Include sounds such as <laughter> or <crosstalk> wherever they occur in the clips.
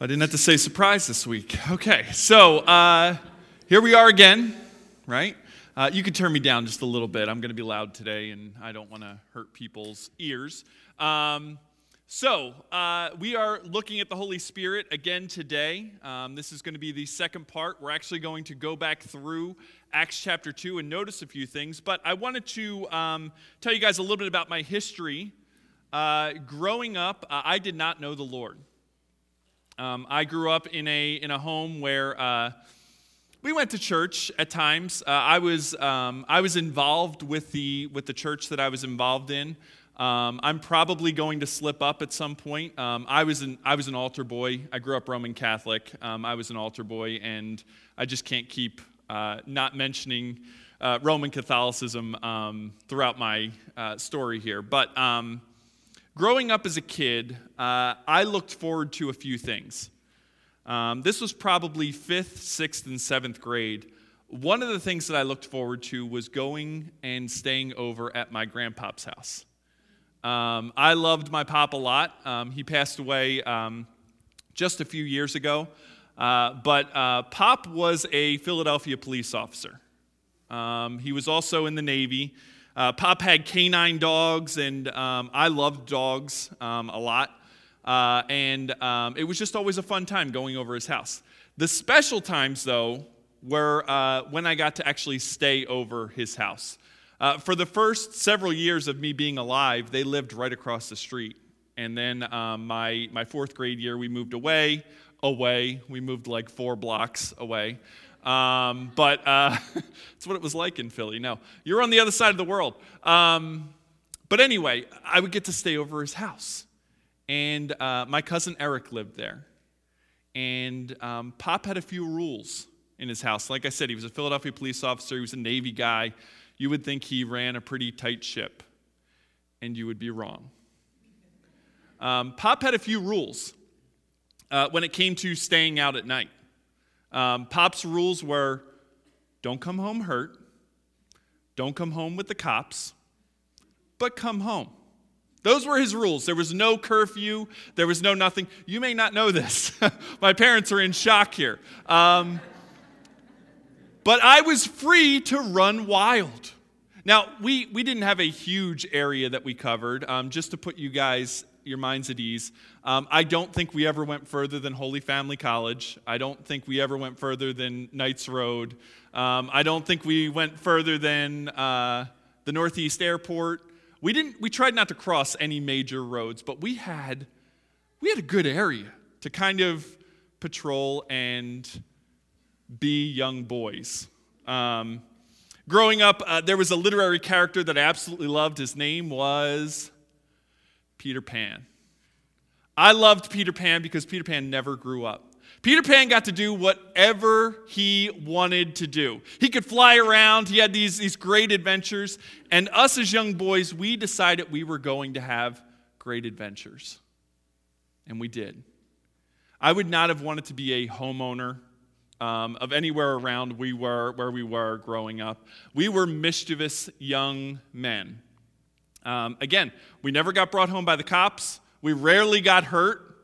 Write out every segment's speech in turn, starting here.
I didn't have to say surprise this week. Okay, so uh, here we are again, right? Uh, you could turn me down just a little bit. I'm going to be loud today, and I don't want to hurt people's ears. Um, so, uh, we are looking at the Holy Spirit again today. Um, this is going to be the second part. We're actually going to go back through Acts chapter 2 and notice a few things. But I wanted to um, tell you guys a little bit about my history. Uh, growing up, uh, I did not know the Lord. Um, I grew up in a, in a home where uh, we went to church at times. Uh, I, was, um, I was involved with the, with the church that I was involved in. Um, I'm probably going to slip up at some point. Um, I, was an, I was an altar boy. I grew up Roman Catholic. Um, I was an altar boy, and I just can't keep uh, not mentioning uh, Roman Catholicism um, throughout my uh, story here. But um, Growing up as a kid, uh, I looked forward to a few things. Um, this was probably fifth, sixth, and seventh grade. One of the things that I looked forward to was going and staying over at my grandpa's house. Um, I loved my pop a lot. Um, he passed away um, just a few years ago. Uh, but uh, Pop was a Philadelphia police officer. Um, he was also in the Navy. Uh, Pop had canine dogs, and um, I loved dogs um, a lot. Uh, and um, it was just always a fun time going over his house. The special times, though, were uh, when I got to actually stay over his house. Uh, for the first several years of me being alive, they lived right across the street. And then um, my, my fourth grade year, we moved away, away. We moved like four blocks away. Um, but uh, <laughs> it's what it was like in Philly. No, you're on the other side of the world. Um, but anyway, I would get to stay over his house. And uh, my cousin Eric lived there. And um, Pop had a few rules in his house. Like I said, he was a Philadelphia police officer, he was a Navy guy. You would think he ran a pretty tight ship, and you would be wrong. Um, Pop had a few rules uh, when it came to staying out at night. Um, Pop's rules were don't come home hurt, don't come home with the cops, but come home. Those were his rules. There was no curfew, there was no nothing. You may not know this. <laughs> My parents are in shock here. Um, but I was free to run wild. Now, we, we didn't have a huge area that we covered. Um, just to put you guys your minds at ease. Um, I don't think we ever went further than Holy Family College. I don't think we ever went further than Knights Road. Um, I don't think we went further than uh, the Northeast Airport. We didn't. We tried not to cross any major roads, but we had we had a good area to kind of patrol and be young boys. Um, growing up, uh, there was a literary character that I absolutely loved. His name was Peter Pan. I loved Peter Pan because Peter Pan never grew up. Peter Pan got to do whatever he wanted to do. He could fly around, he had these, these great adventures, and us as young boys, we decided we were going to have great adventures. And we did. I would not have wanted to be a homeowner um, of anywhere around we were where we were growing up. We were mischievous young men. Um, again, we never got brought home by the cops. We rarely got hurt,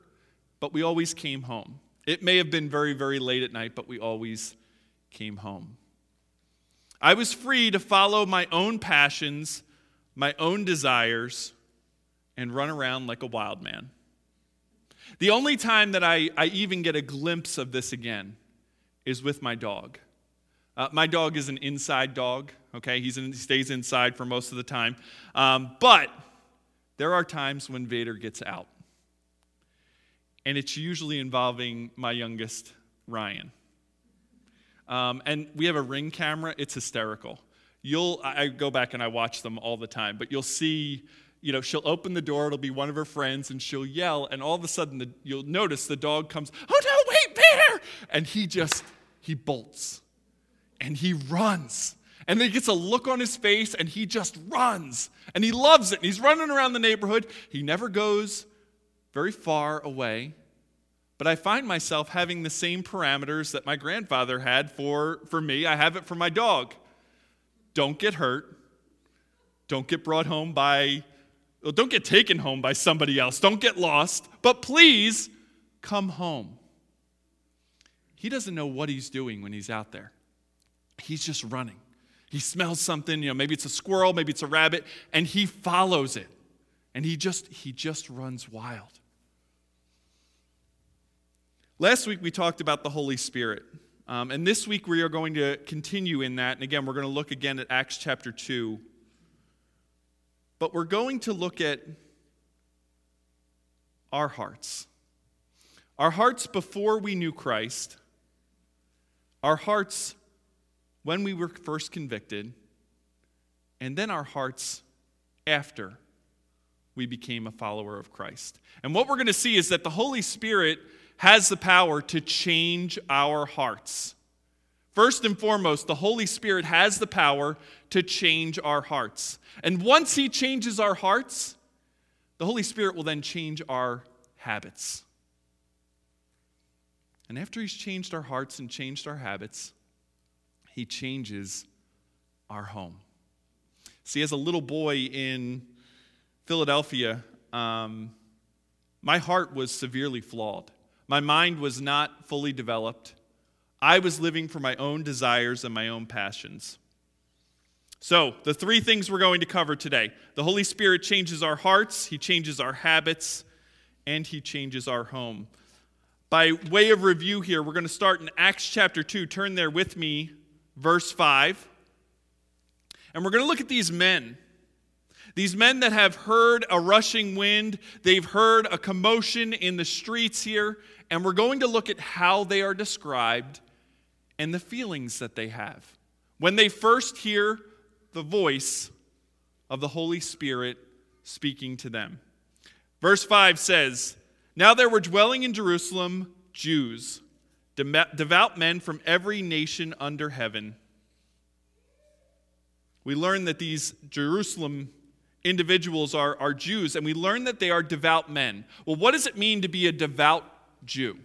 but we always came home. It may have been very, very late at night, but we always came home. I was free to follow my own passions, my own desires, and run around like a wild man. The only time that I, I even get a glimpse of this again is with my dog. Uh, my dog is an inside dog, okay? He's in, he stays inside for most of the time. Um, but there are times when Vader gets out. And it's usually involving my youngest, Ryan. Um, and we have a ring camera, it's hysterical. You'll, I go back and I watch them all the time, but you'll see, you know, she'll open the door, it'll be one of her friends, and she'll yell, and all of a sudden the, you'll notice the dog comes, oh no, wait, Vader! And he just, he bolts and he runs. And then he gets a look on his face and he just runs. And he loves it. And he's running around the neighborhood. He never goes very far away. But I find myself having the same parameters that my grandfather had for, for me. I have it for my dog. Don't get hurt. Don't get brought home by, well, don't get taken home by somebody else. Don't get lost. But please come home. he doesn't know what he's doing when he's out there. He's just running. He smells something, you know, maybe it's a squirrel, maybe it's a rabbit, and he follows it. And he just he just runs wild. Last week we talked about the Holy Spirit. Um, and this week we are going to continue in that. And again, we're going to look again at Acts chapter 2. But we're going to look at our hearts. Our hearts before we knew Christ, our hearts when we were first convicted, and then our hearts after we became a follower of Christ. And what we're going to see is that the Holy Spirit has the power to change our hearts. First and foremost, the Holy Spirit has the power to change our hearts. And once He changes our hearts, the Holy Spirit will then change our habits. And after He's changed our hearts and changed our habits, He changes our home. See, as a little boy in Philadelphia, um, my heart was severely flawed. My mind was not fully developed. I was living for my own desires and my own passions. So, the three things we're going to cover today the Holy Spirit changes our hearts, He changes our habits, and He changes our home. By way of review here, we're going to start in Acts chapter 2. Turn there with me, verse 5. And we're going to look at these men. These men that have heard a rushing wind, they've heard a commotion in the streets here, and we're going to look at how they are described and the feelings that they have. When they first hear the voice of the Holy Spirit speaking to them. Verse 5 says, now there were dwelling in Jerusalem Jews, devout men from every nation under heaven. We learn that these Jerusalem individuals are, are Jews, and we learn that they are devout men. Well, what does it mean to be a devout Jew?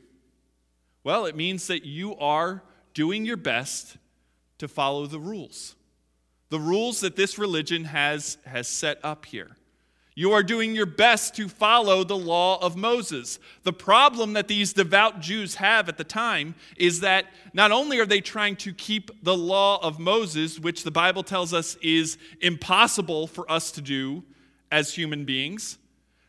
Well, it means that you are doing your best to follow the rules, the rules that this religion has, has set up here. You are doing your best to follow the law of Moses. The problem that these devout Jews have at the time is that not only are they trying to keep the law of Moses, which the Bible tells us is impossible for us to do as human beings,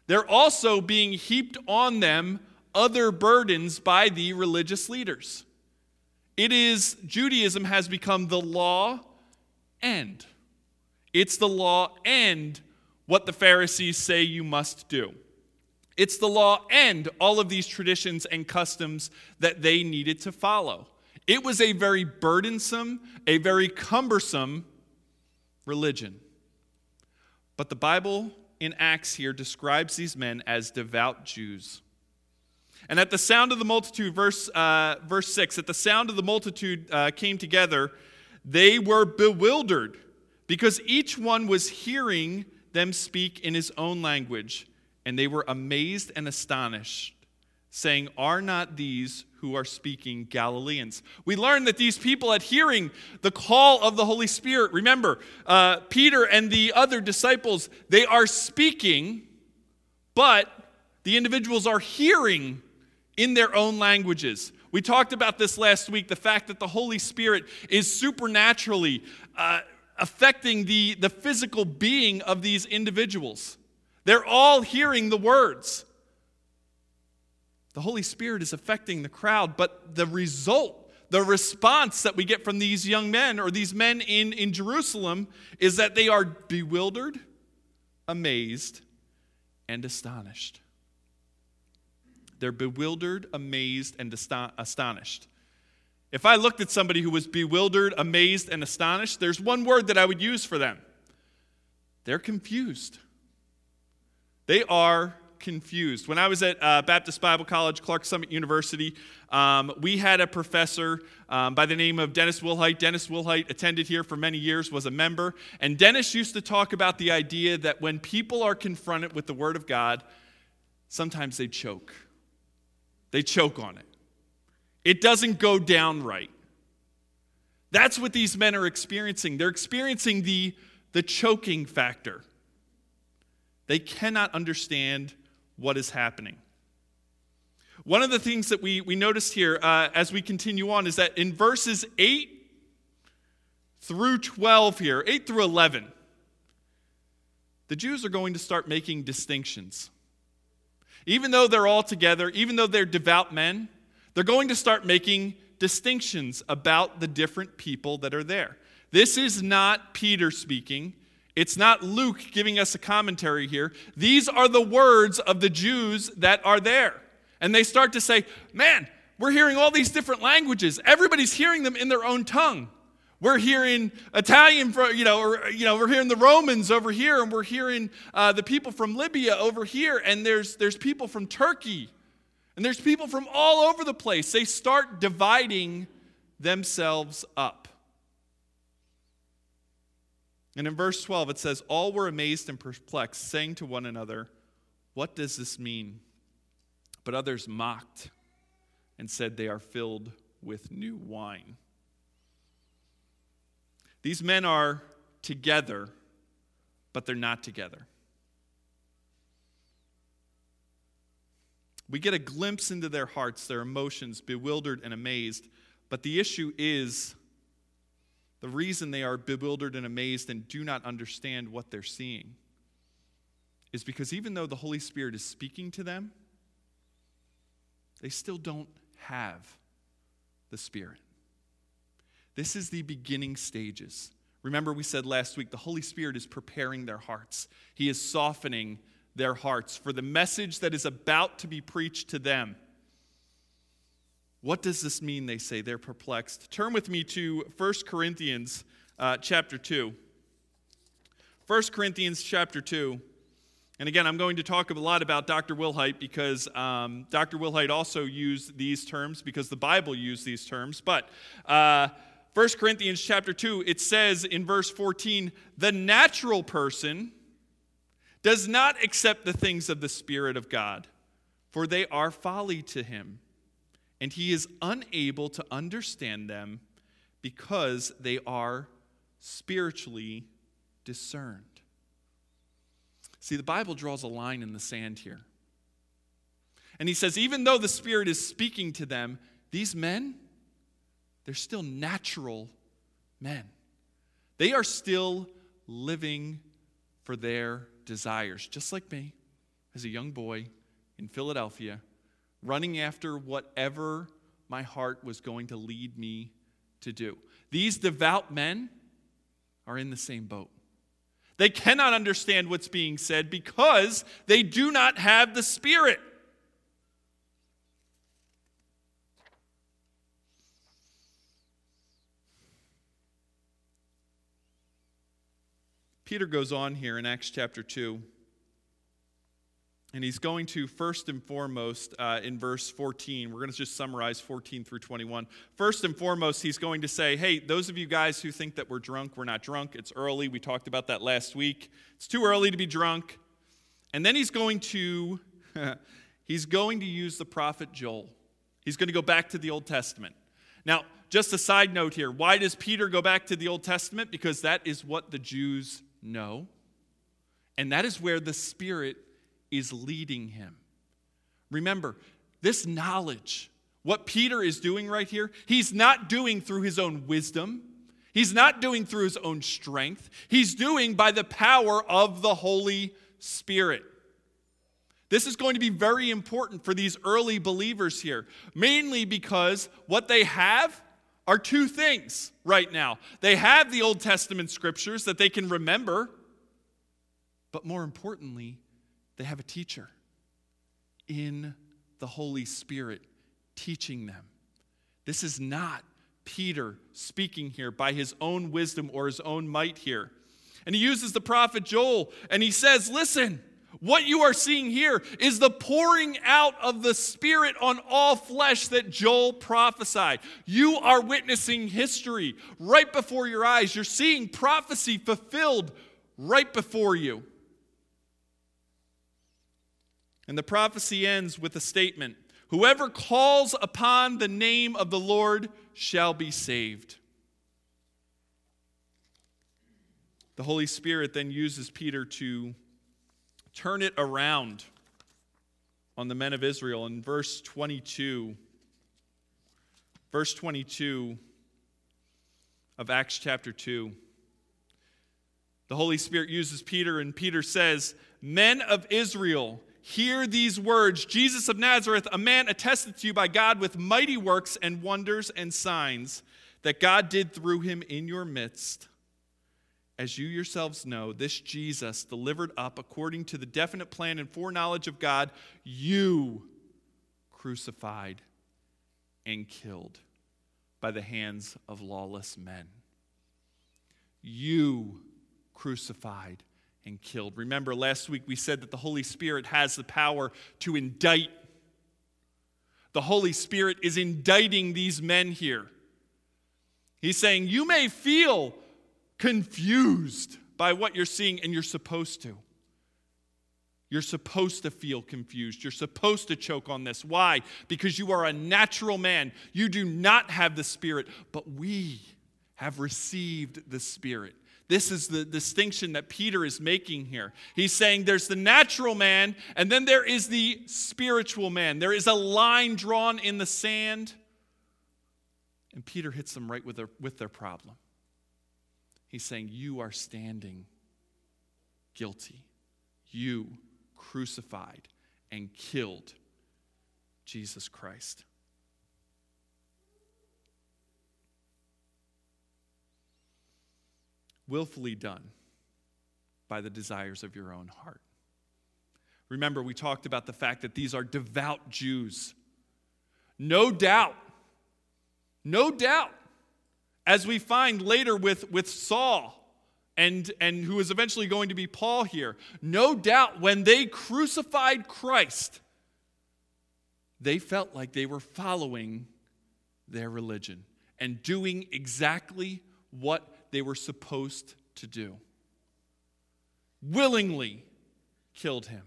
they're also being heaped on them other burdens by the religious leaders. It is, Judaism has become the law and. It's the law and what the Pharisees say you must do. It's the law and all of these traditions and customs that they needed to follow. It was a very burdensome, a very cumbersome religion. But the Bible in Acts here describes these men as devout Jews. And at the sound of the multitude, verse, uh, verse 6, at the sound of the multitude uh, came together, they were bewildered because each one was hearing them speak in his own language, and they were amazed and astonished, saying, Are not these who are speaking Galileans? We learn that these people, at hearing the call of the Holy Spirit, remember, uh, Peter and the other disciples, they are speaking, but the individuals are hearing in their own languages. We talked about this last week the fact that the Holy Spirit is supernaturally. Uh, affecting the, the physical being of these individuals. They're all hearing the words. The Holy Spirit is affecting the crowd, but the result, the response that we get from these young men or these men in, in Jerusalem is that they are bewildered, amazed, and astonished. They're bewildered, amazed, and astonished. If I looked at somebody who was bewildered, amazed, and astonished, there's one word that I would use for them they're confused. They are confused. When I was at uh, Baptist Bible College, Clarks Summit University, um, we had a professor um, by the name of Dennis Wilhite. Dennis Wilhite attended here for many years, was a member. And Dennis used to talk about the idea that when people are confronted with the Word of God, sometimes they choke. They choke on it. It doesn't go down right. That's what these men are experiencing. They're experiencing the, the choking factor. They cannot understand what is happening. One of the things that we, we noticed here uh, as we continue on is that in verses 8 through 12 here, 8 through 11, the Jews are going to start making distinctions. Even though they're all together, even though they're devout men, they're going to start making distinctions about the different people that are there. This is not Peter speaking. It's not Luke giving us a commentary here. These are the words of the Jews that are there. And they start to say, Man, we're hearing all these different languages. Everybody's hearing them in their own tongue. We're hearing Italian, you know, or, you know, we're hearing the Romans over here, and we're hearing uh, the people from Libya over here, and there's, there's people from Turkey, and there's people from all over the place. They start dividing themselves up. And in verse 12, it says, All were amazed and perplexed, saying to one another, What does this mean? But others mocked and said, They are filled with new wine. These men are together, but they're not together. We get a glimpse into their hearts, their emotions, bewildered and amazed. But the issue is the reason they are bewildered and amazed and do not understand what they're seeing is because even though the Holy Spirit is speaking to them, they still don't have the Spirit. This is the beginning stages. Remember, we said last week the Holy Spirit is preparing their hearts, He is softening their hearts for the message that is about to be preached to them. What does this mean? They say. They're perplexed. Turn with me to 1 Corinthians uh, chapter 2. 1 Corinthians chapter 2. And again, I'm going to talk a lot about Dr. Wilhite because um, Dr. Wilhite also used these terms because the Bible used these terms. But uh, 1 Corinthians chapter 2, it says in verse 14, the natural person does not accept the things of the Spirit of God, for they are folly to him, and he is unable to understand them because they are spiritually discerned. See, the Bible draws a line in the sand here. And he says, even though the Spirit is speaking to them, these men, they're still natural men. They are still living for their desires, just like me as a young boy in Philadelphia, running after whatever my heart was going to lead me to do. These devout men are in the same boat. They cannot understand what's being said because they do not have the Spirit. Peter goes on here in Acts chapter 2. And he's going to first and foremost uh, in verse 14, we're going to just summarize 14 through 21. First and foremost, he's going to say, Hey, those of you guys who think that we're drunk, we're not drunk. It's early. We talked about that last week. It's too early to be drunk. And then he's going to. <laughs> he's going to use the prophet Joel. He's going to go back to the Old Testament. Now, just a side note here why does Peter go back to the Old Testament? Because that is what the Jews know. And that is where the Spirit is leading him. Remember, this knowledge, what Peter is doing right here, he's not doing through his own wisdom. He's not doing through his own strength. He's doing by the power of the Holy Spirit. This is going to be very important for these early believers here, mainly because what they have are two things right now. They have the Old Testament scriptures that they can remember, but more importantly, they have a teacher in the Holy Spirit teaching them. This is not Peter speaking here by his own wisdom or his own might here. And he uses the prophet Joel and he says, Listen, what you are seeing here is the pouring out of the Spirit on all flesh that Joel prophesied. You are witnessing history right before your eyes. You're seeing prophecy fulfilled right before you. And the prophecy ends with a statement Whoever calls upon the name of the Lord shall be saved. The Holy Spirit then uses Peter to turn it around on the men of Israel in verse 22. Verse 22 of Acts chapter 2. The Holy Spirit uses Peter, and Peter says, Men of Israel, hear these words Jesus of Nazareth, a man attested to you by God with mighty works and wonders and signs that God did through him in your midst. As you yourselves know, this Jesus, delivered up according to the definite plan and foreknowledge of God, you crucified and killed by the hands of lawless men. You crucified and killed. Remember, last week we said that the Holy Spirit has the power to indict. The Holy Spirit is indicting these men here. He's saying, You may feel confused by what you're seeing, and you're supposed to. You're supposed to feel confused. You're supposed to choke on this. Why? Because you are a natural man. You do not have the Spirit, but we have received the Spirit. This is the distinction that Peter is making here. He's saying there's the natural man, and then there is the spiritual man. There is a line drawn in the sand, and Peter hits them right with their, with their problem. He's saying, You are standing guilty. You crucified and killed Jesus Christ. Willfully done by the desires of your own heart. Remember, we talked about the fact that these are devout Jews. No doubt, no doubt, as we find later with, with Saul, and, and who is eventually going to be Paul here, no doubt when they crucified Christ, they felt like they were following their religion and doing exactly what they were supposed to do. Willingly killed him,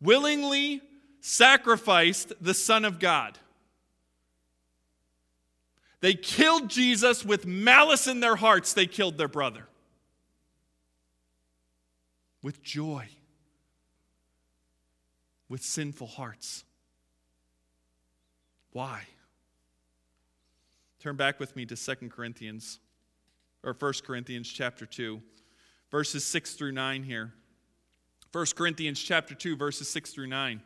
willingly sacrificed the Son of God. They killed Jesus with malice in their hearts, they killed their brother with joy, with sinful hearts. Why? Turn back with me to 2 Corinthians, or 1 Corinthians chapter 2, verses 6 through 9 here. 1 Corinthians chapter 2, verses 6 through 9.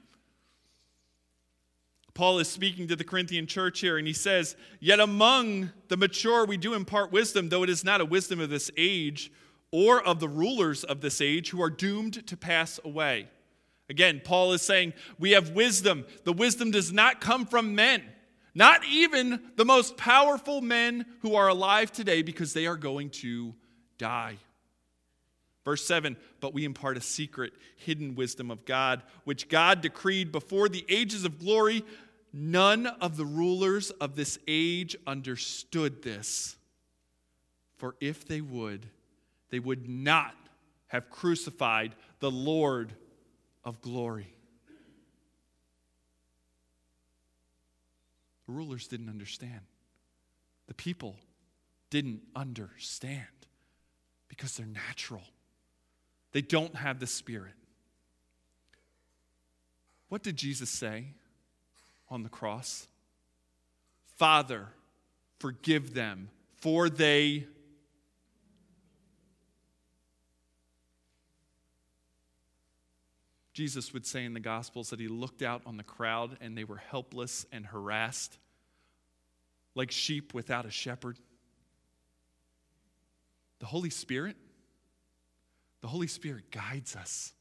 Paul is speaking to the Corinthian church here, and he says, Yet among the mature we do impart wisdom, though it is not a wisdom of this age or of the rulers of this age who are doomed to pass away. Again, Paul is saying we have wisdom. The wisdom does not come from men, not even the most powerful men who are alive today, because they are going to die. Verse 7 But we impart a secret, hidden wisdom of God, which God decreed before the ages of glory. None of the rulers of this age understood this. For if they would, they would not have crucified the Lord of glory. The rulers didn't understand. The people didn't understand because they're natural. They don't have the Spirit. What did Jesus say on the cross? Father, forgive them, for they Jesus would say in the Gospels that he looked out on the crowd and they were helpless and harassed, like sheep without a shepherd. The Holy Spirit, the Holy Spirit guides us.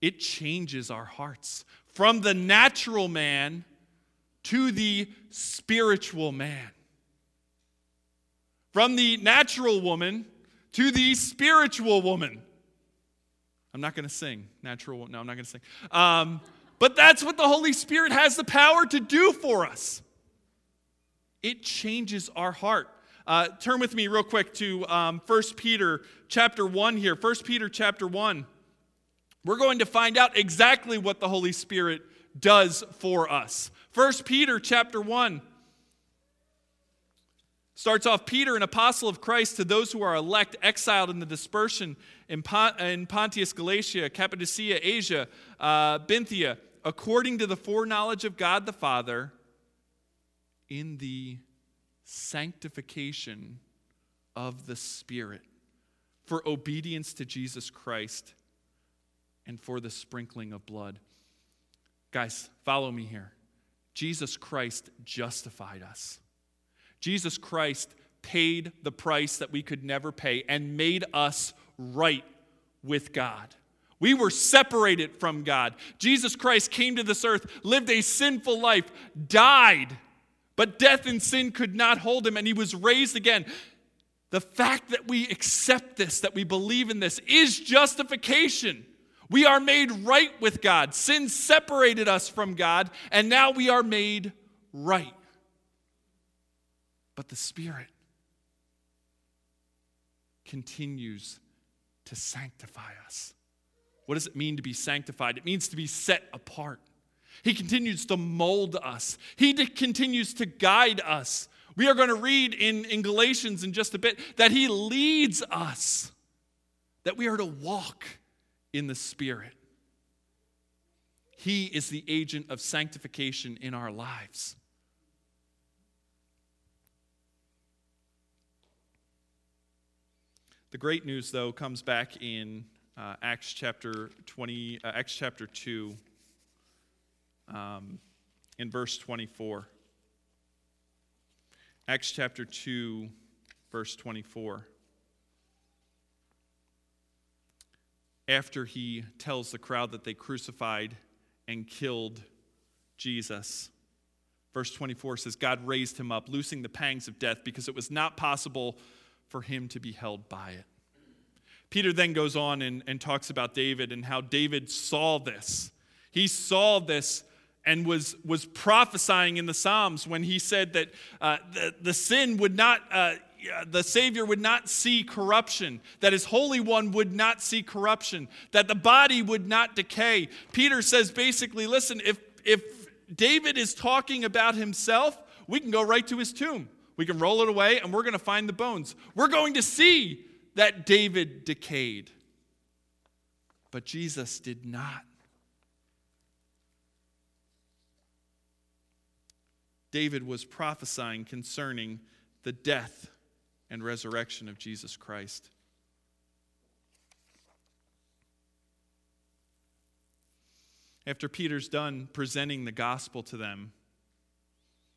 It changes our hearts from the natural man to the spiritual man, from the natural woman to the spiritual woman. I'm not going to sing. Natural, no, I'm not going to sing. Um, but that's what the Holy Spirit has the power to do for us. It changes our heart. Uh, turn with me real quick to um, 1 Peter chapter 1 here. 1 Peter chapter 1. We're going to find out exactly what the Holy Spirit does for us. 1 Peter chapter 1 starts off Peter, an apostle of Christ, to those who are elect, exiled in the dispersion in, Pont- in Pontius, Galatia, Cappadocia, Asia, uh, according to the foreknowledge of God the Father, in the sanctification of the Spirit, for obedience to Jesus Christ, and for the sprinkling of blood. Guys, follow me here. Jesus Christ justified us. Jesus Christ paid the price that we could never pay and made us right with God. We were separated from God. Jesus Christ came to this earth, lived a sinful life, died, but death and sin could not hold him, and he was raised again. The fact that we accept this, that we believe in this, is justification. We are made right with God. Sin separated us from God, and now we are made right. But the Spirit continues to sanctify us. What does it mean to be sanctified? It means to be set apart. He continues to mold us, He continues to guide us. We are going to read in, in Galatians in just a bit that He leads us, that we are to walk in the Spirit. He is the agent of sanctification in our lives. The great news, though, comes back in uh, Acts chapter 20, uh, Acts chapter 2, um, in verse 24. Acts chapter 2, verse 24. After he tells the crowd that they crucified and killed Jesus, verse 24 says, God raised him up, loosing the pangs of death, because it was not possible for him to be held by it. Peter then goes on and, and talks about David and how David saw this. He saw this and was, was prophesying in the Psalms when he said that uh, the, the sin would not, uh, the Savior would not see corruption, that his Holy One would not see corruption, that the body would not decay. Peter says basically, listen, if, if David is talking about himself, we can go right to his tomb. We can roll it away and we're going to find the bones. We're going to see that David decayed. But Jesus did not. David was prophesying concerning the death and resurrection of Jesus Christ. After Peter's done presenting the gospel to them,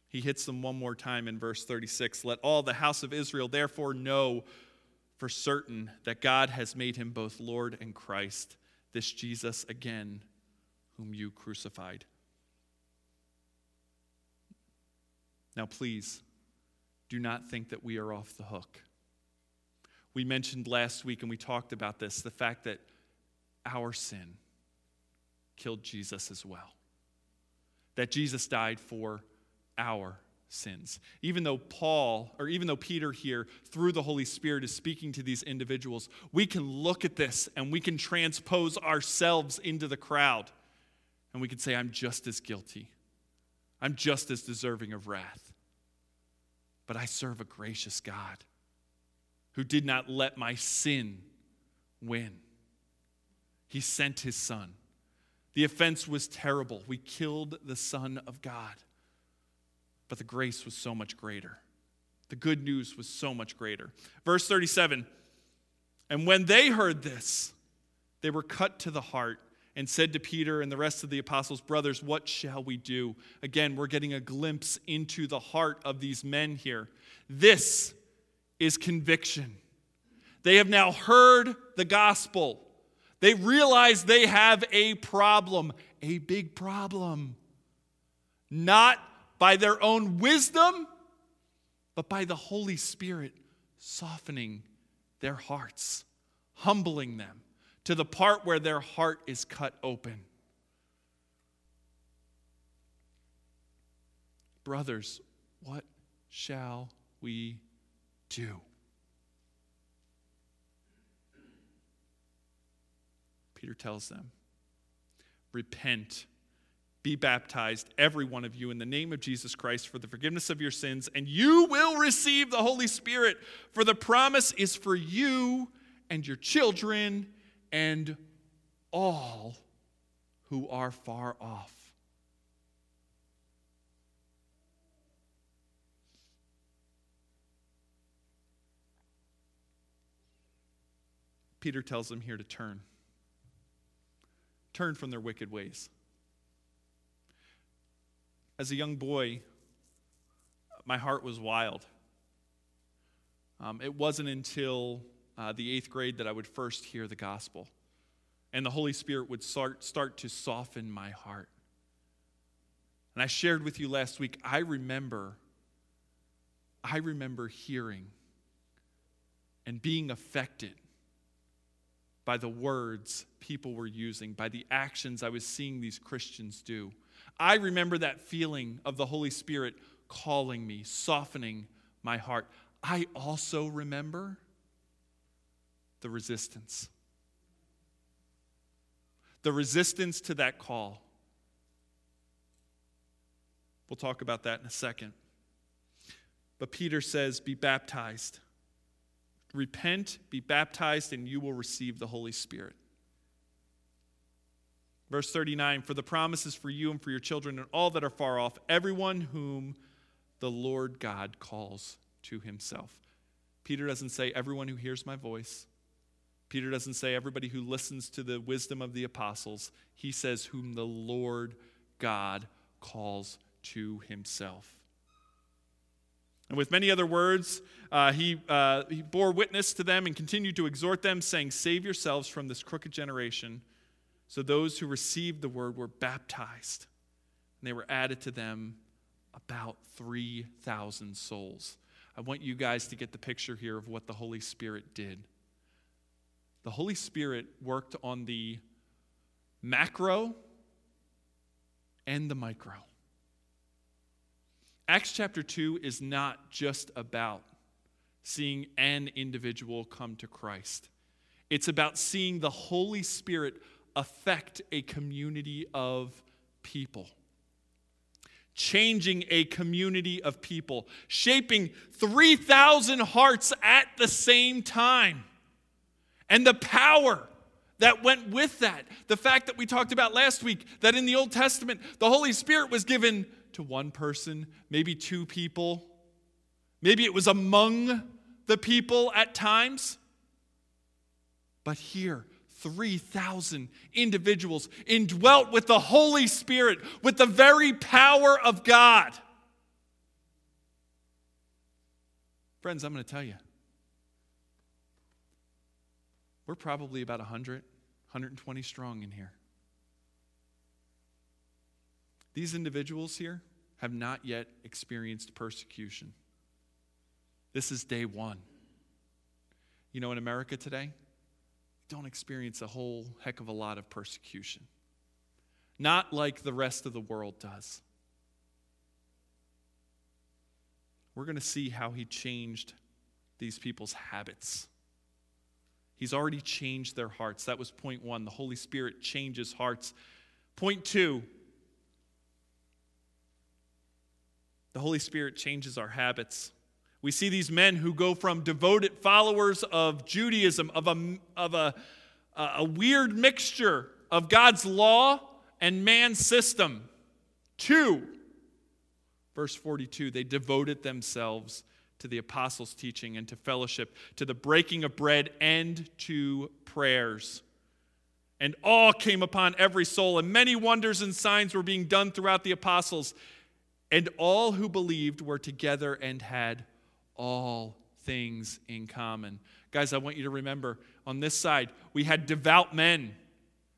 he hits them one more time in verse 36 Let all the house of Israel therefore know for certain that God has made him both Lord and Christ, this Jesus again, whom you crucified. Now, please, do not think that we are off the hook. We mentioned last week, and we talked about this the fact that our sin killed Jesus as well. That Jesus died for our sins. Even though Paul, or even though Peter here, through the Holy Spirit, is speaking to these individuals, we can look at this and we can transpose ourselves into the crowd. And we can say, I'm just as guilty. I'm just as deserving of wrath. But I serve a gracious God who did not let my sin win. He sent his son. The offense was terrible. We killed the Son of God but the grace was so much greater. The good news was so much greater. Verse 37 And when they heard this, they were cut to the heart and said to Peter and the rest of the apostles, Brothers, what shall we do? Again, we're getting a glimpse into the heart of these men here. This is conviction. They have now heard the gospel. They realize they have a problem, a big problem. Not by their own wisdom, but by the Holy Spirit softening their hearts, humbling them to the part where their heart is cut open. Brothers, what shall we do? Peter tells them, Repent be baptized, every one of you, in the name of Jesus Christ for the forgiveness of your sins, and you will receive the Holy Spirit, for the promise is for you and your children and all who are far off. Peter tells them here to turn. Turn from their wicked ways. As a young boy, my heart was wild. Um, it wasn't until uh, the eighth grade that I would first hear the gospel, and the Holy Spirit would start, start to soften my heart. And I shared with you last week, I remember, I remember hearing and being affected by the words people were using, by the actions I was seeing these Christians do. I remember that feeling of the Holy Spirit calling me, softening my heart. I also remember the resistance. The resistance to that call. We'll talk about that in a second. But Peter says, Be baptized. Repent, be baptized, and you will receive the Holy Spirit. Verse 39 For the promise is for you and for your children and all that are far off, everyone whom the Lord God calls to himself. Peter doesn't say everyone who hears my voice. Peter doesn't say everybody who listens to the wisdom of the apostles. He says, whom the Lord God calls to himself. And with many other words, uh, he, uh, he bore witness to them and continued to exhort them, saying, Save yourselves from this crooked generation. So those who received the word were baptized, and they were added to them about 3,000 souls. I want you guys to get the picture here of what the Holy Spirit did. The Holy Spirit worked on the macro and the micro. Acts chapter 2 is not just about seeing an individual come to Christ, it's about seeing the Holy Spirit affect a community of people. Changing a community of people, shaping 3,000 hearts at the same time. And the power that went with that. The fact that we talked about last week that in the Old Testament, the Holy Spirit was given to one person, maybe two people. Maybe it was among the people at times. But here, 3,000 individuals indwelt with the Holy Spirit, with the very power of God. Friends, I'm going to tell you, we're probably about 100, 120 strong in here. These individuals here have not yet experienced persecution. This is day one. You know, in America today, don't experience a whole heck of a lot of persecution. Not like the rest of the world does. We're going to see how he changed these people's habits. He's already changed their hearts. That was point one. The Holy Spirit changes hearts. Point two, the Holy Spirit changes our habits. We see these men who go from devoted followers of Judaism, of a, of a, a weird mixture of God's law and man's system, to, verse 42, they devoted themselves to the apostles' teaching and to fellowship, to the breaking of bread and to prayers. And awe came upon every soul, and many wonders and signs were being done throughout the apostles. And all who believed were together and had all things in common. Guys, I want you to remember on this side, we had devout men.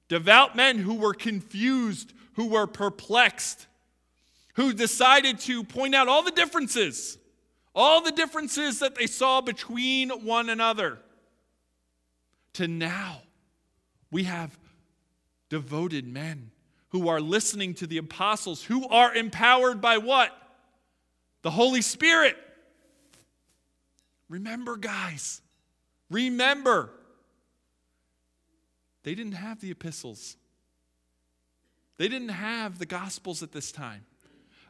Devout men who were confused, who were perplexed, who decided to point out all the differences, all the differences that they saw between one another. To now, we have devoted men who are listening to the apostles, who are empowered by what? The Holy Spirit. Remember, guys, remember. They didn't have the epistles, they didn't have the gospels at this time.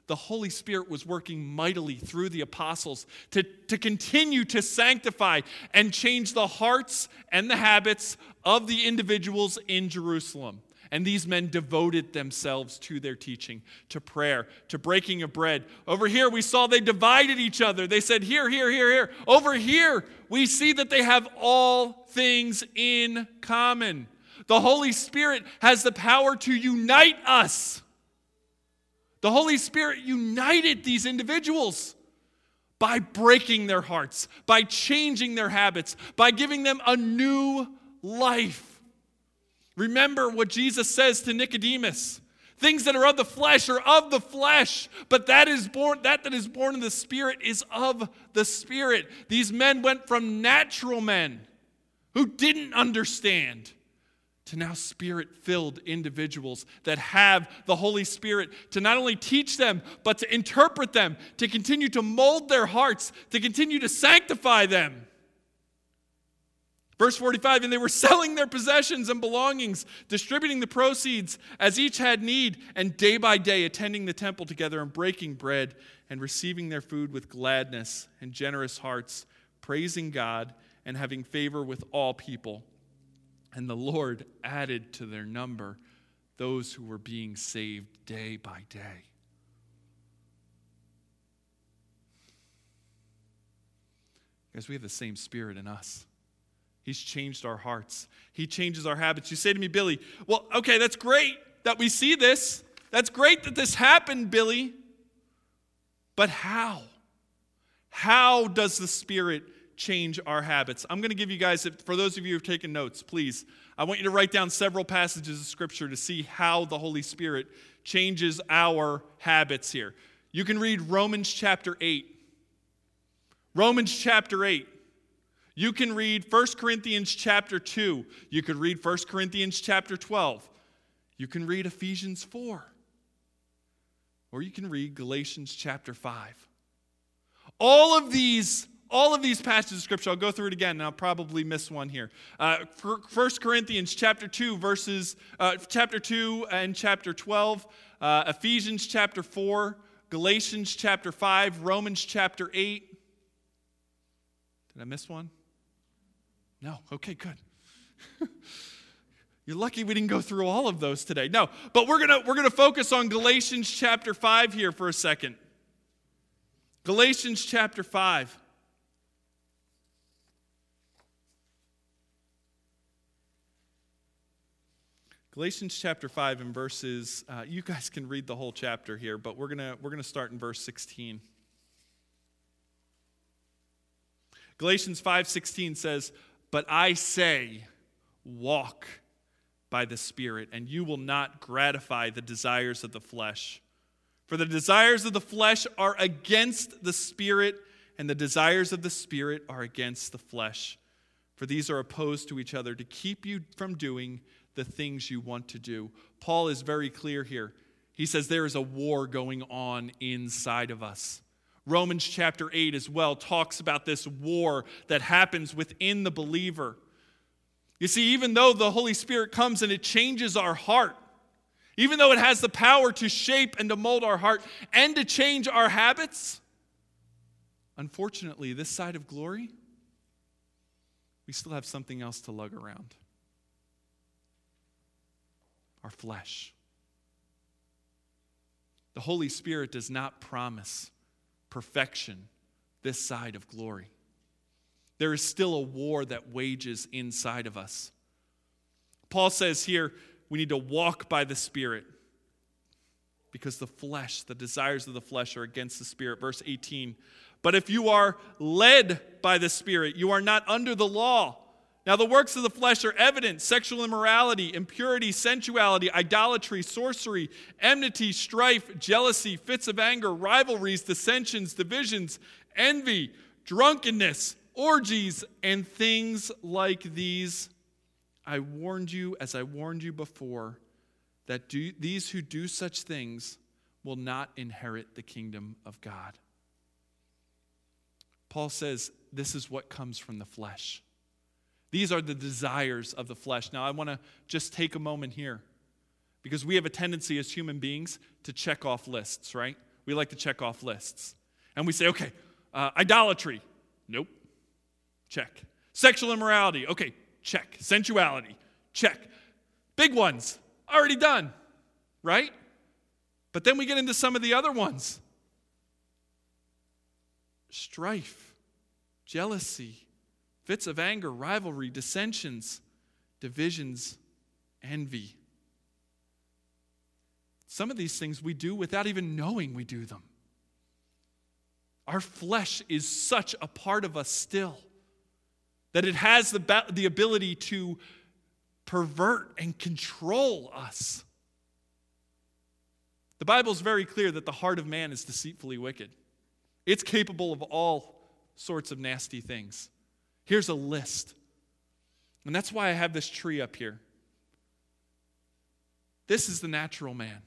The Holy Spirit was working mightily through the apostles to, to continue to sanctify and change the hearts and the habits of the individuals in Jerusalem. And these men devoted themselves to their teaching, to prayer, to breaking of bread. Over here, we saw they divided each other. They said, Here, here, here, here. Over here, we see that they have all things in common. The Holy Spirit has the power to unite us. The Holy Spirit united these individuals by breaking their hearts, by changing their habits, by giving them a new life. Remember what Jesus says to Nicodemus. Things that are of the flesh are of the flesh, but that is born that that is born of the spirit is of the spirit. These men went from natural men who didn't understand to now spirit filled individuals that have the Holy Spirit to not only teach them, but to interpret them, to continue to mold their hearts, to continue to sanctify them. Verse 45 And they were selling their possessions and belongings, distributing the proceeds as each had need, and day by day attending the temple together and breaking bread and receiving their food with gladness and generous hearts, praising God and having favor with all people. And the Lord added to their number those who were being saved day by day. Guys, we have the same spirit in us. He's changed our hearts. He changes our habits. You say to me, Billy, well, okay, that's great that we see this. That's great that this happened, Billy. But how? How does the Spirit change our habits. I'm going to give you guys, for those of you who have taken notes, please, I want you to write down several passages of Scripture to see how the Holy Spirit changes our habits here. You can read Romans chapter 8. Romans chapter 8. You can read 1 Corinthians chapter 2. You could read 1 Corinthians chapter 12. You can read Ephesians 4. Or you can read Galatians chapter 5. All of these all of these passages of scripture i'll go through it again and i'll probably miss one here. Uh, 1 corinthians chapter 2 verses uh, chapter 2 and chapter 12 uh, ephesians chapter 4 galatians chapter 5 romans chapter 8 did i miss one? No. Okay good. <laughs> You're lucky we didn't go through all of those today. No but we're gonna we're gonna focus on galatians chapter 5 here for a second. Galatians chapter 5 Galatians chapter 5 and verses, uh, you guys can read the whole chapter here, but we're going we're going to start in verse 16. Galatians 5:16 says, "But I say, walk by the Spirit, and you will not gratify the desires of the flesh. For the desires of the flesh are against the Spirit, and the desires of the Spirit are against the flesh. For these are opposed to each other to keep you from doing the things you want to do. Paul is very clear here. He says there is a war going on inside of us. Romans chapter 8 as well talks about this war that happens within the believer. You see, even though the Holy Spirit comes and it changes our heart, even though it has the power to shape and to mold our heart and to change our habits, unfortunately, this side of glory, we still have something else to lug around our flesh. The Holy Spirit does not promise perfection this side of glory. There is still a war that wages inside of us. Paul says here we need to walk by the Spirit because the flesh, the desires of the flesh, are against the Spirit. Verse 18. But if you are led by the Spirit, you are not under the law. Now, the works of the flesh are evident sexual immorality, impurity, sensuality, idolatry, sorcery, enmity, strife, jealousy, fits of anger, rivalries, dissensions, divisions, envy, drunkenness, orgies, and things like these. I warned you, as I warned you before, that do, these who do such things will not inherit the kingdom of God. Paul says this is what comes from the flesh. These are the desires of the flesh. Now, I want to just take a moment here because we have a tendency as human beings to check off lists, right? We like to check off lists. And we say, okay, uh, idolatry. Nope. Check. Sexual immorality. Okay, check. Sensuality. Check. Big ones. Already done. Right? But then we get into some of the other ones strife, jealousy, fits of anger, rivalry, dissensions, divisions, envy. Some of these things we do without even knowing we do them. Our flesh is such a part of us still that it has the, the ability to pervert and control us. The Bible is very clear that the heart of man is deceitfully wicked. It's capable of all sorts of nasty things. Here's a list. And that's why I have this tree up here. This is the natural man.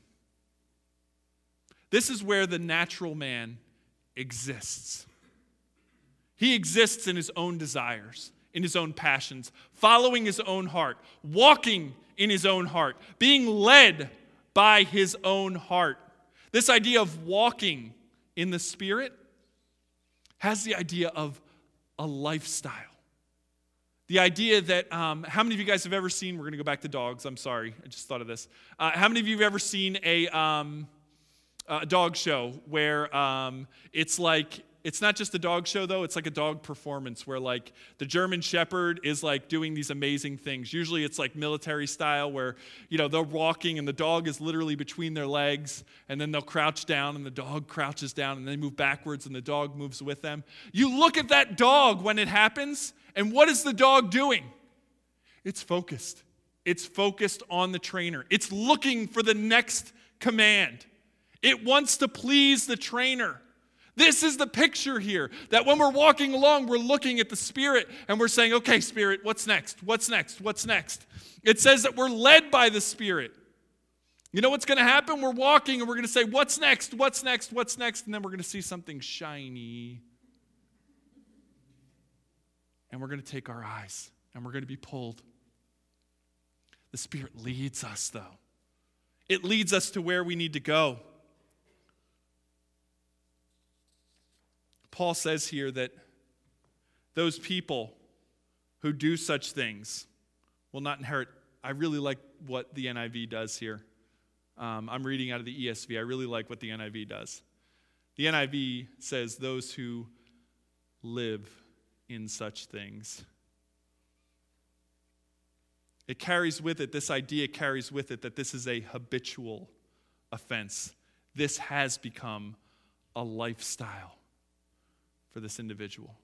This is where the natural man exists. He exists in his own desires, in his own passions, following his own heart, walking in his own heart, being led by his own heart. This idea of walking in the Spirit has the idea of a lifestyle. The idea that, um, how many of you guys have ever seen, we're going to go back to dogs, I'm sorry, I just thought of this. Uh, how many of you have ever seen a, um, a dog show where um, it's like it's not just a dog show though. It's like a dog performance where like the german shepherd is like doing these amazing things. Usually it's like military style where you know they're walking and the dog is literally between their legs and then they'll crouch down and the dog crouches down and they move backwards and the dog moves with them. You look at that dog when it happens and what is the dog doing? It's focused. It's focused on the trainer. It's looking for the next command. It wants to please the trainer this is the picture here that when we're walking along, we're looking at the Spirit and we're saying, okay, Spirit, what's next? What's next? What's next? It says that we're led by the Spirit. You know what's going to happen? We're walking and we're going to say, what's next? What's next? What's next? And then we're going to see something shiny. And we're going to take our eyes and we're going to be pulled. The Spirit leads us, though, it leads us to where we need to go. Paul says here that those people who do such things will not inherit. I really like what the NIV does here. Um, I'm reading out of the ESV. I really like what the NIV does. The NIV says, Those who live in such things. It carries with it, this idea carries with it that this is a habitual offense. This has become a lifestyle for this individual.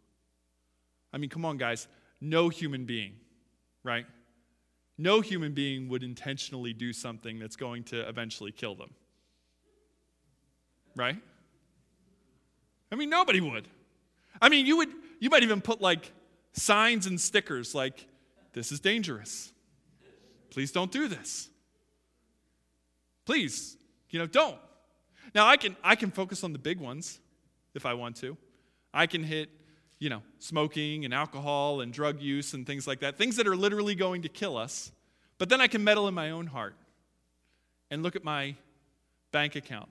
I mean, come on, guys. No human being, right? No human being would intentionally do something that's going to eventually kill them. Right? I mean, nobody would. I mean, you would you might even put like signs and stickers like this is dangerous. Please don't do this. Please, you know, don't. Now I can I can focus on the big ones if I want to. I can hit, you know, smoking and alcohol and drug use and things like that, things that are literally going to kill us. But then I can meddle in my own heart and look at my bank account.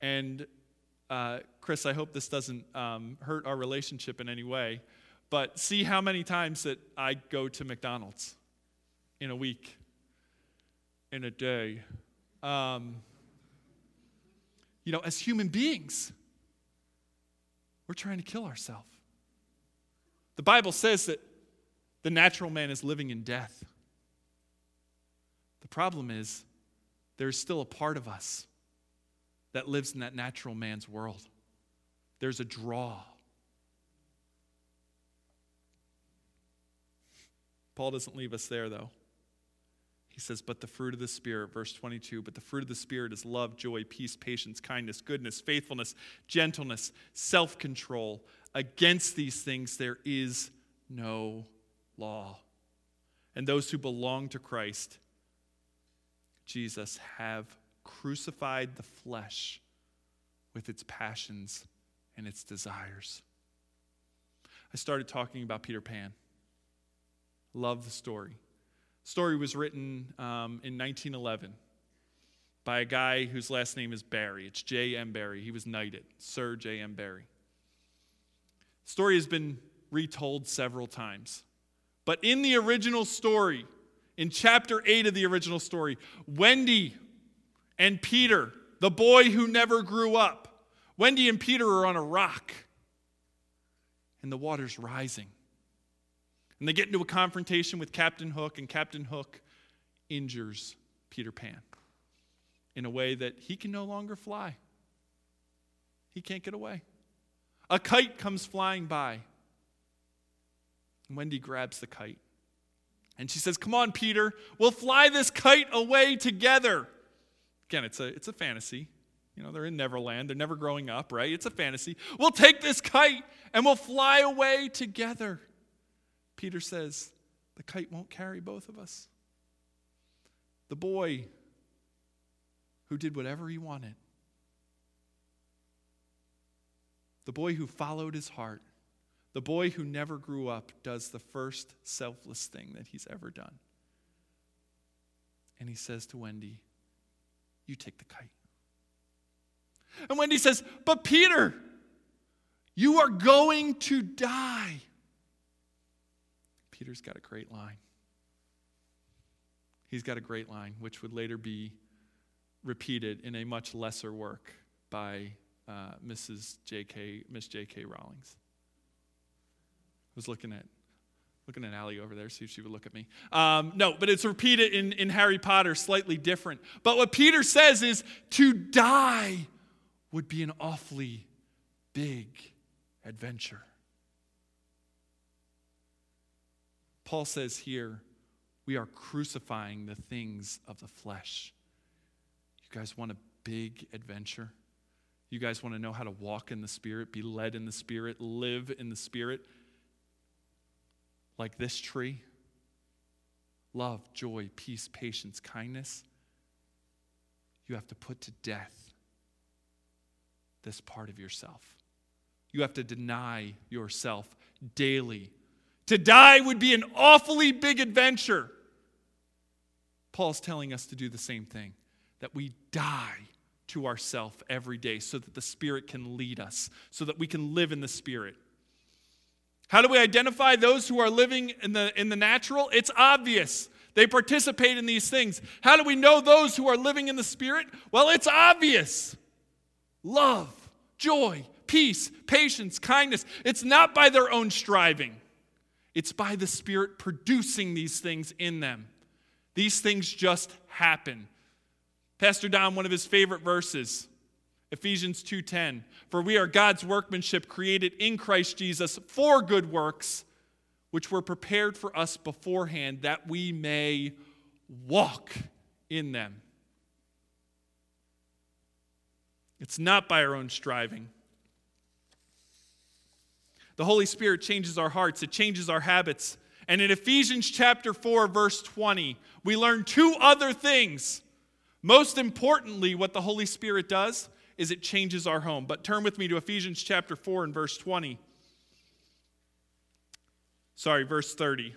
And uh, Chris, I hope this doesn't um, hurt our relationship in any way, but see how many times that I go to McDonald's in a week, in a day. Um, you know, as human beings, we're trying to kill ourselves. The Bible says that the natural man is living in death. The problem is, there's still a part of us that lives in that natural man's world. There's a draw. Paul doesn't leave us there, though. He says, But the fruit of the Spirit, verse 22, but the fruit of the Spirit is love, joy, peace, patience, kindness, goodness, faithfulness, gentleness, self control. Against these things there is no law. And those who belong to Christ, Jesus, have crucified the flesh with its passions and its desires. I started talking about Peter Pan. Love the story story was written um, in 1911 by a guy whose last name is Barrie. It's J.M. Barrie. He was knighted, Sir J.M. Barrie. The story has been retold several times. But in the original story, in chapter 8 of the original story, Wendy and Peter, the boy who never grew up, Wendy and Peter are on a rock, and the water's rising. And they get into a confrontation with Captain Hook, and Captain Hook injures Peter Pan in a way that he can no longer fly. He can't get away. A kite comes flying by. And Wendy grabs the kite. And she says, Come on, Peter, we'll fly this kite away together. Again, it's a, it's a fantasy. You know, they're in Neverland. They're never growing up, right? It's a fantasy. We'll take this kite and we'll fly away together. Peter says, The kite won't carry both of us. The boy who did whatever he wanted, the boy who followed his heart, the boy who never grew up does the first selfless thing that he's ever done. And he says to Wendy, You take the kite. And Wendy says, But Peter, you are going to die. Peter's got a great line. He's got a great line, which would later be repeated in a much lesser work by uh, Mrs. J.K. Miss J.K. Rowlings. I was looking at looking at Allie over there, see if she would look at me. Um, no, but it's repeated in, in Harry Potter, slightly different. But what Peter says is to die would be an awfully big adventure. Paul says here, we are crucifying the things of the flesh. You guys want a big adventure? You guys want to know how to walk in the Spirit, be led in the Spirit, live in the Spirit? Like this tree? Love, joy, peace, patience, kindness. You have to put to death this part of yourself. You have to deny yourself daily. To die would be an awfully big adventure. Paul's telling us to do the same thing that we die to ourself every day so that the Spirit can lead us, so that we can live in the Spirit. How do we identify those who are living in the, in the natural? It's obvious. They participate in these things. How do we know those who are living in the Spirit? Well, it's obvious love, joy, peace, patience, kindness. It's not by their own striving, it's by the Spirit producing these things in them. These things just happen. Pastor Don, one of his favorite verses, Ephesians 2:10, for we are God's workmanship created in Christ Jesus for good works which were prepared for us beforehand that we may walk in them. It's not by our own striving. The Holy Spirit changes our hearts, it changes our habits. And in Ephesians chapter 4 verse 20, we learn two other things most importantly, what the Holy Spirit does is it changes our home. But turn with me to Ephesians chapter 4 and verse 20. Sorry, verse 30.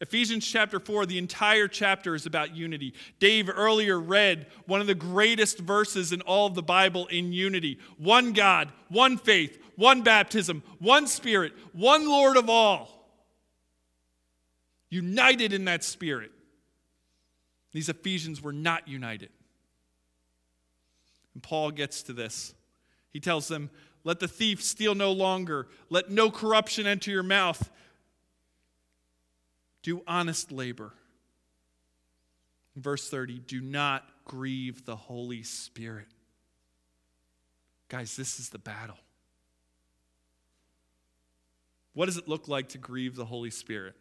Ephesians chapter 4, the entire chapter is about unity. Dave earlier read one of the greatest verses in all of the Bible in unity one God, one faith, one baptism, one Spirit, one Lord of all united in that spirit. These Ephesians were not united. And Paul gets to this. He tells them, Let the thief steal no longer, let no corruption enter your mouth. Do honest labor. verse 30, do not grieve the Holy Spirit. Guys, this is the battle. What does it look like to grieve the Holy Spirit?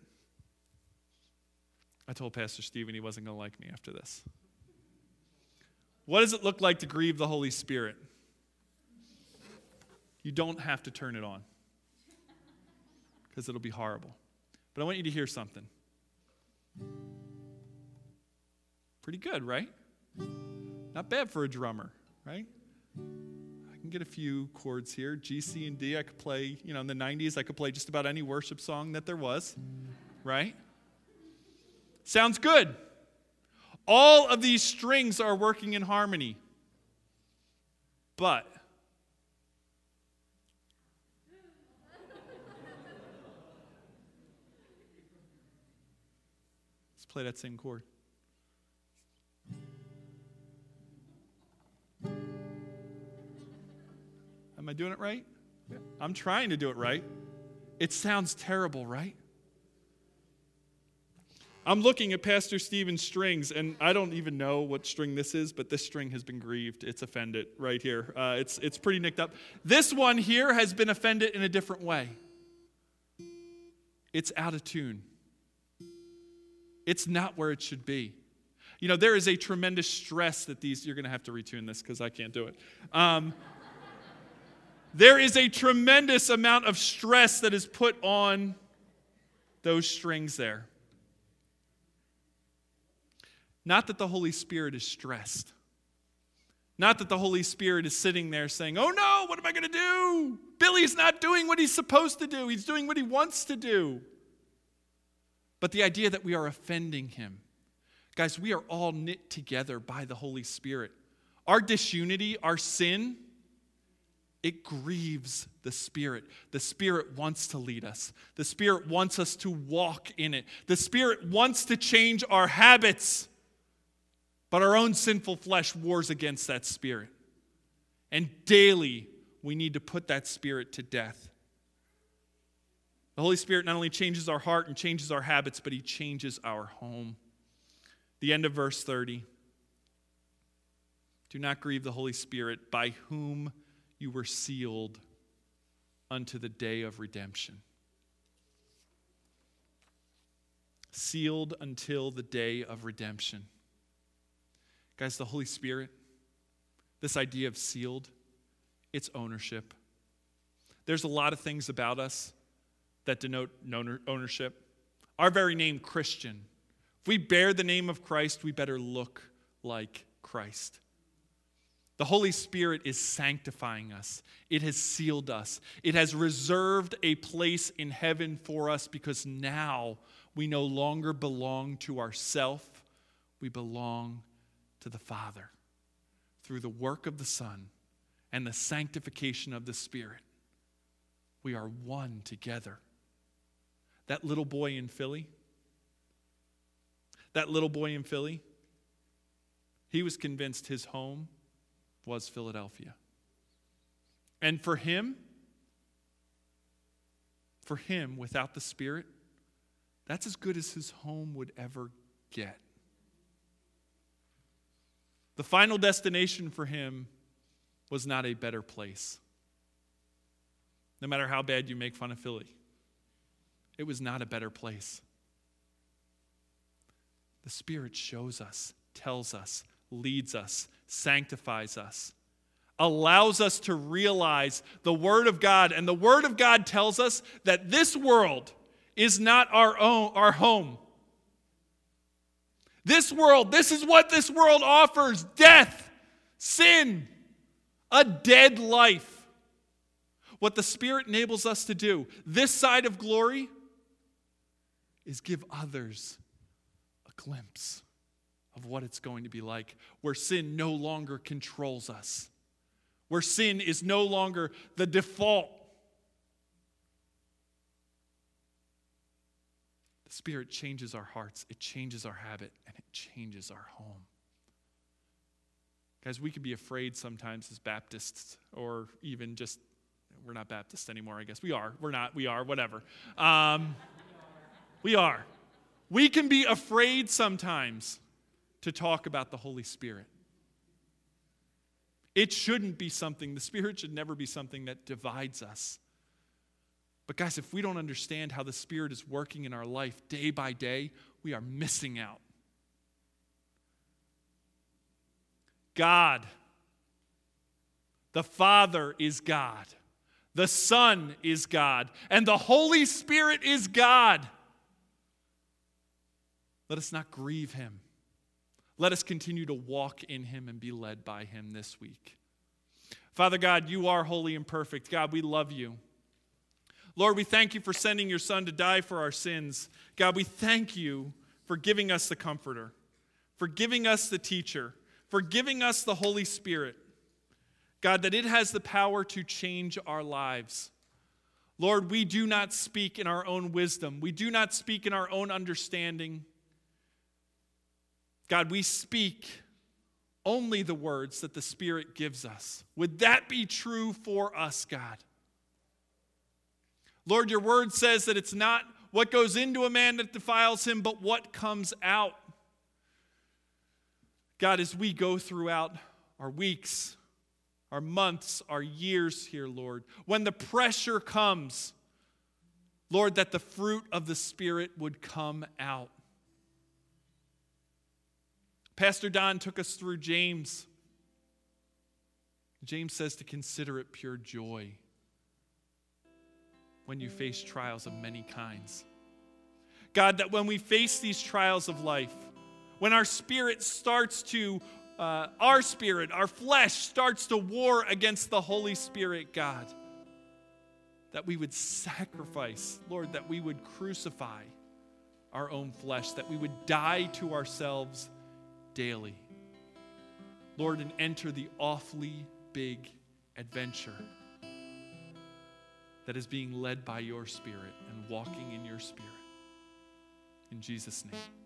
I told Pastor Stephen he wasn't going to like me after this. What does it look like to grieve the Holy Spirit? You don't have to turn it on because it'll be horrible. But I want you to hear something. Pretty good, right? Not bad for a drummer, right? I can get a few chords here G, C, and D. I could play, you know, in the 90s, I could play just about any worship song that there was, right? Sounds good. All of these strings are working in harmony. But play that same chord. Am I doing it right? I'm trying to do it right. It sounds terrible, right? I'm looking at Pastor Stephen's strings, and I don't even know what string this is, but this string has been grieved. It's offended right here. Uh, it's, it's pretty nicked up. This one here has been offended in a different way. It's out of tune, it's not where it should be. You know, there is a tremendous stress that these, you're going to have to retune this because I can't do it. Um, there is a tremendous amount of stress that is put on those strings there. Not that the Holy Spirit is stressed. Not that the Holy Spirit is sitting there saying, Oh no, what am I going to do? Billy's not doing what he's supposed to do, he's doing what he wants to do. But the idea that we are offending him. Guys, we are all knit together by the Holy Spirit. Our disunity, our sin, it grieves the Spirit. The Spirit wants to lead us. The Spirit wants us to walk in it. The Spirit wants to change our habits. But our own sinful flesh wars against that spirit. And daily, we need to put that spirit to death. The Holy Spirit not only changes our heart and changes our habits, but He changes our home. The end of verse 30. Do not grieve the Holy Spirit, by whom you were sealed unto the day of redemption. Sealed until the day of redemption. Guys, the Holy Spirit, this idea of sealed, it's ownership. There's a lot of things about us that denote ownership. Our very name, Christian. If we bear the name of Christ, we better look like Christ. The Holy Spirit is sanctifying us. It has sealed us. It has reserved a place in heaven for us because now we no longer belong to ourself. We belong to the Father through the work of the Son and the sanctification of the Spirit. We are one together. That little boy in Philly, that little boy in Philly, he was convinced his home was Philadelphia. And for him, for him, without the Spirit, that's as good as his home would ever get. The final destination for him was not a better place. No matter how bad you make fun of Philly, it was not a better place. The Spirit shows us, tells us, leads us, sanctifies us, allows us to realize the Word of God. And the Word of God tells us that this world is not our own, our home. This world, this is what this world offers death, sin, a dead life. What the Spirit enables us to do, this side of glory, is give others a glimpse of what it's going to be like, where sin no longer controls us, where sin is no longer the default The Spirit changes our hearts, it changes our habit, and it changes our home. Guys, we can be afraid sometimes as Baptists, or even just, we're not Baptists anymore, I guess. We are. We're not. We are. Whatever. Um, we are. We can be afraid sometimes to talk about the Holy Spirit. It shouldn't be something, the Spirit should never be something that divides us. But, guys, if we don't understand how the Spirit is working in our life day by day, we are missing out. God, the Father is God, the Son is God, and the Holy Spirit is God. Let us not grieve Him. Let us continue to walk in Him and be led by Him this week. Father God, you are holy and perfect. God, we love you. Lord, we thank you for sending your son to die for our sins. God, we thank you for giving us the Comforter, for giving us the Teacher, for giving us the Holy Spirit. God, that it has the power to change our lives. Lord, we do not speak in our own wisdom, we do not speak in our own understanding. God, we speak only the words that the Spirit gives us. Would that be true for us, God? Lord, your word says that it's not what goes into a man that defiles him, but what comes out. God, as we go throughout our weeks, our months, our years here, Lord, when the pressure comes, Lord, that the fruit of the Spirit would come out. Pastor Don took us through James. James says to consider it pure joy when you face trials of many kinds. God, that when we face these trials of life, when our spirit starts to, uh, our spirit, our flesh starts to war against the Holy Spirit, God, that we would sacrifice, Lord, that we would crucify our own flesh, that we would die to ourselves daily. Lord, and enter the awfully big adventure that is being led by your Spirit and walking in your Spirit. In Jesus' name.